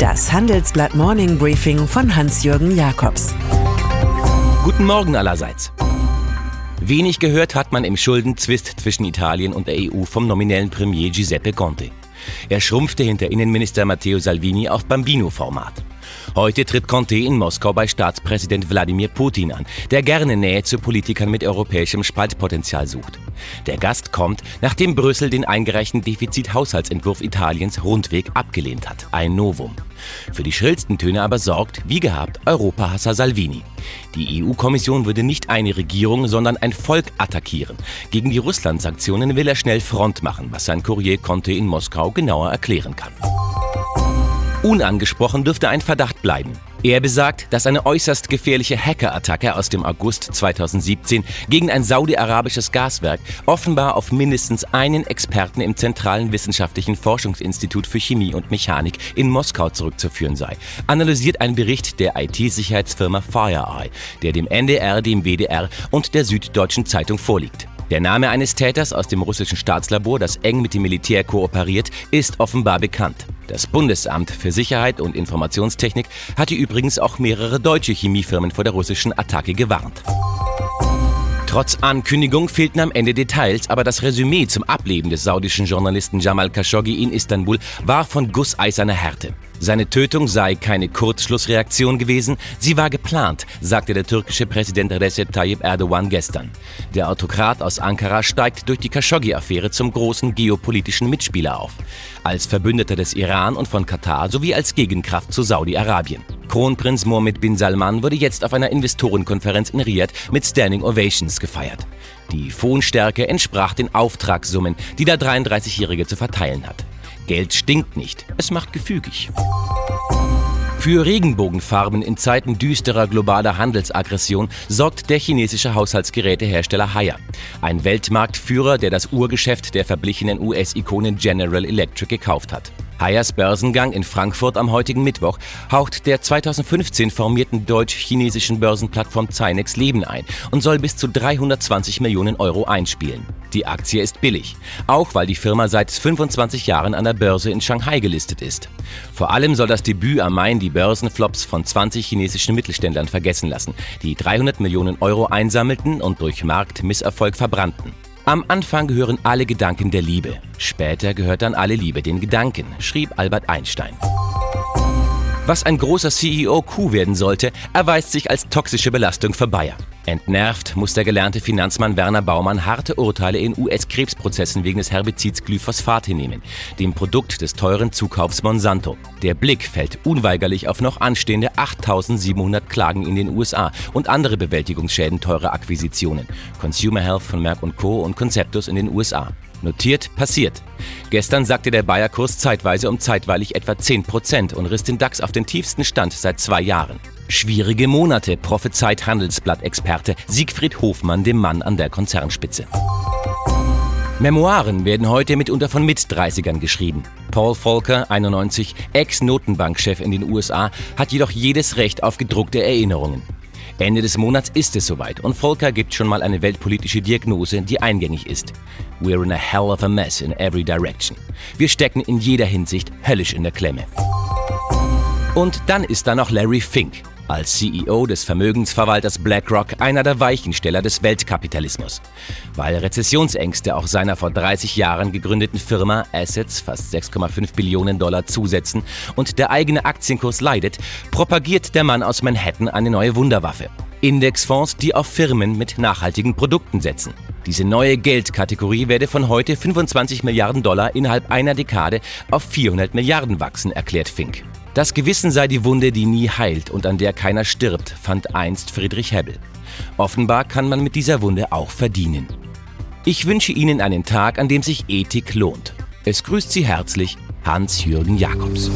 Das Handelsblatt Morning Briefing von Hans-Jürgen Jakobs. Guten Morgen allerseits. Wenig gehört hat man im Schuldenzwist zwischen Italien und der EU vom nominellen Premier Giuseppe Conte. Er schrumpfte hinter Innenminister Matteo Salvini auf Bambino-Format. Heute tritt Conte in Moskau bei Staatspräsident Wladimir Putin an, der gerne Nähe zu Politikern mit europäischem Spaltpotenzial sucht. Der Gast kommt, nachdem Brüssel den eingereichten Defizithaushaltsentwurf Italiens rundweg abgelehnt hat. Ein Novum. Für die schrillsten Töne aber sorgt, wie gehabt, Europahasser Salvini. Die EU-Kommission würde nicht eine Regierung, sondern ein Volk attackieren. Gegen die Russland-Sanktionen will er schnell Front machen, was sein Kurier Conte in Moskau genauer erklären kann. Unangesprochen dürfte ein Verdacht bleiben. Er besagt, dass eine äußerst gefährliche Hackerattacke aus dem August 2017 gegen ein saudi-arabisches Gaswerk offenbar auf mindestens einen Experten im Zentralen Wissenschaftlichen Forschungsinstitut für Chemie und Mechanik in Moskau zurückzuführen sei, analysiert ein Bericht der IT-Sicherheitsfirma FireEye, der dem NDR, dem WDR und der Süddeutschen Zeitung vorliegt. Der Name eines Täters aus dem russischen Staatslabor, das eng mit dem Militär kooperiert, ist offenbar bekannt. Das Bundesamt für Sicherheit und Informationstechnik hatte übrigens auch mehrere deutsche Chemiefirmen vor der russischen Attacke gewarnt. Trotz Ankündigung fehlten am Ende Details, aber das Resümee zum Ableben des saudischen Journalisten Jamal Khashoggi in Istanbul war von gusseiserner Härte. Seine Tötung sei keine Kurzschlussreaktion gewesen, sie war geplant, sagte der türkische Präsident Recep Tayyip Erdogan gestern. Der Autokrat aus Ankara steigt durch die Khashoggi-Affäre zum großen geopolitischen Mitspieler auf, als Verbündeter des Iran und von Katar sowie als Gegenkraft zu Saudi-Arabien. Kronprinz Mohammed bin Salman wurde jetzt auf einer Investorenkonferenz in Riyadh mit Standing Ovations gefeiert. Die Fohnstärke entsprach den Auftragssummen, die der 33-Jährige zu verteilen hat. Geld stinkt nicht, es macht gefügig. Für Regenbogenfarben in Zeiten düsterer globaler Handelsaggression sorgt der chinesische Haushaltsgerätehersteller Haier. Ein Weltmarktführer, der das Urgeschäft der verblichenen US-Ikone General Electric gekauft hat. Hayers Börsengang in Frankfurt am heutigen Mittwoch haucht der 2015 formierten deutsch-chinesischen Börsenplattform Zinex Leben ein und soll bis zu 320 Millionen Euro einspielen. Die Aktie ist billig, auch weil die Firma seit 25 Jahren an der Börse in Shanghai gelistet ist. Vor allem soll das Debüt am Main die Börsenflops von 20 chinesischen Mittelständlern vergessen lassen, die 300 Millionen Euro einsammelten und durch Marktmisserfolg verbrannten. Am Anfang gehören alle Gedanken der Liebe, später gehört dann alle Liebe den Gedanken, schrieb Albert Einstein. Was ein großer CEO-Coup werden sollte, erweist sich als toxische Belastung für Bayer. Entnervt muss der gelernte Finanzmann Werner Baumann harte Urteile in US-Krebsprozessen wegen des Herbizids Glyphosat hinnehmen, dem Produkt des teuren Zukaufs Monsanto. Der Blick fällt unweigerlich auf noch anstehende 8700 Klagen in den USA und andere Bewältigungsschäden teurer Akquisitionen. Consumer Health von Merck Co. und Conceptus in den USA. Notiert, passiert. Gestern sagte der Bayer-Kurs zeitweise um zeitweilig etwa 10% und riss den DAX auf den tiefsten Stand seit zwei Jahren. Schwierige Monate, prophezeit Handelsblatt-Experte Siegfried Hofmann dem Mann an der Konzernspitze. Memoiren werden heute mitunter von Mit-30ern geschrieben. Paul Volcker, 91, Ex-Notenbankchef in den USA, hat jedoch jedes Recht auf gedruckte Erinnerungen. Ende des Monats ist es soweit und Volcker gibt schon mal eine weltpolitische Diagnose, die eingängig ist. We're in a hell of a mess in every direction. Wir stecken in jeder Hinsicht höllisch in der Klemme. Und dann ist da noch Larry Fink, als CEO des Vermögensverwalters BlackRock einer der Weichensteller des Weltkapitalismus. Weil Rezessionsängste auch seiner vor 30 Jahren gegründeten Firma Assets fast 6,5 Billionen Dollar zusetzen und der eigene Aktienkurs leidet, propagiert der Mann aus Manhattan eine neue Wunderwaffe. Indexfonds, die auf Firmen mit nachhaltigen Produkten setzen. Diese neue Geldkategorie werde von heute 25 Milliarden Dollar innerhalb einer Dekade auf 400 Milliarden wachsen, erklärt Fink. Das Gewissen sei die Wunde, die nie heilt und an der keiner stirbt, fand einst Friedrich Hebbel. Offenbar kann man mit dieser Wunde auch verdienen. Ich wünsche Ihnen einen Tag, an dem sich Ethik lohnt. Es grüßt Sie herzlich Hans-Jürgen Jakobs.